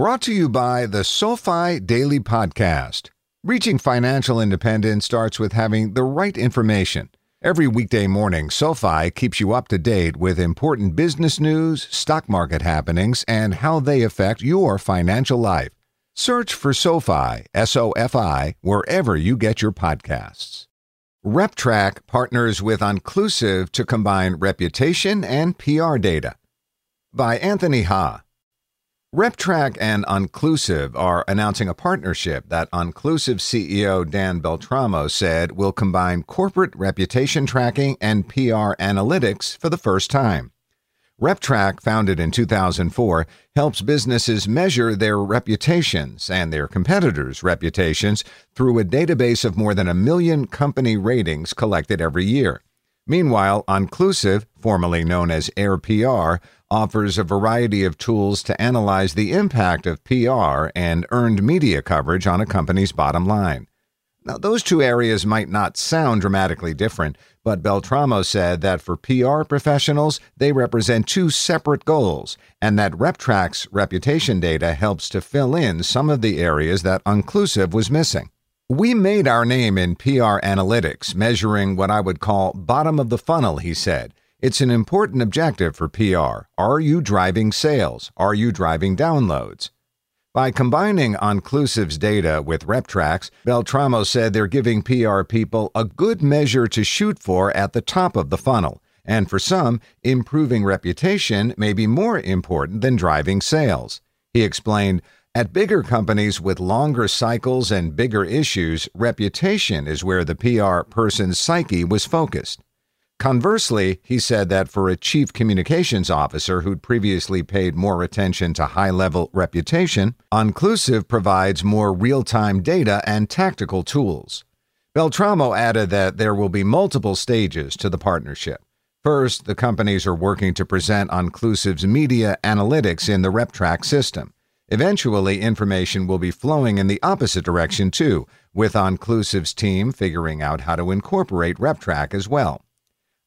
Brought to you by the SoFi Daily Podcast. Reaching financial independence starts with having the right information. Every weekday morning, SoFi keeps you up to date with important business news, stock market happenings, and how they affect your financial life. Search for SoFi, S O F I, wherever you get your podcasts. RepTrak partners with Onclusive to combine reputation and PR data. By Anthony Ha. RepTrak and Onclusive are announcing a partnership that Onclusive CEO Dan Beltramo said will combine corporate reputation tracking and PR analytics for the first time. RepTrak, founded in 2004, helps businesses measure their reputations and their competitors' reputations through a database of more than a million company ratings collected every year. Meanwhile, Onclusive, formerly known as AirPR, offers a variety of tools to analyze the impact of PR and earned media coverage on a company's bottom line. Now, those two areas might not sound dramatically different, but Beltramo said that for PR professionals, they represent two separate goals, and that RepTrak's reputation data helps to fill in some of the areas that Onclusive was missing. We made our name in PR analytics, measuring what I would call bottom of the funnel, he said. It's an important objective for PR. Are you driving sales? Are you driving downloads? By combining Onclusive's data with RepTrak's, Beltramo said they're giving PR people a good measure to shoot for at the top of the funnel. And for some, improving reputation may be more important than driving sales. He explained, at bigger companies with longer cycles and bigger issues, reputation is where the PR person's psyche was focused. Conversely, he said that for a chief communications officer who'd previously paid more attention to high level reputation, Onclusive provides more real time data and tactical tools. Beltramo added that there will be multiple stages to the partnership. First, the companies are working to present Onclusive's media analytics in the RepTrak system. Eventually, information will be flowing in the opposite direction too, with Onclusive's team figuring out how to incorporate RepTrak as well.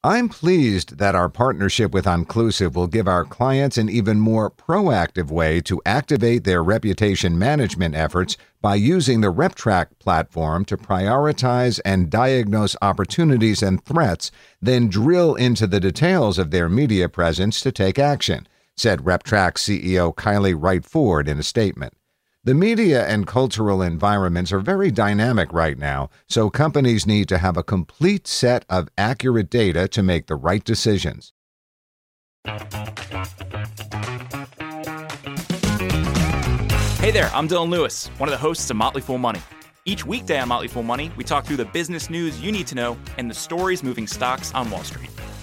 I'm pleased that our partnership with Onclusive will give our clients an even more proactive way to activate their reputation management efforts by using the RepTrak platform to prioritize and diagnose opportunities and threats, then drill into the details of their media presence to take action said RepTrak CEO Kylie Wright Ford in a statement. The media and cultural environments are very dynamic right now, so companies need to have a complete set of accurate data to make the right decisions. Hey there, I'm Dylan Lewis, one of the hosts of Motley Fool Money. Each weekday on Motley Fool Money, we talk through the business news you need to know and the stories moving stocks on Wall Street.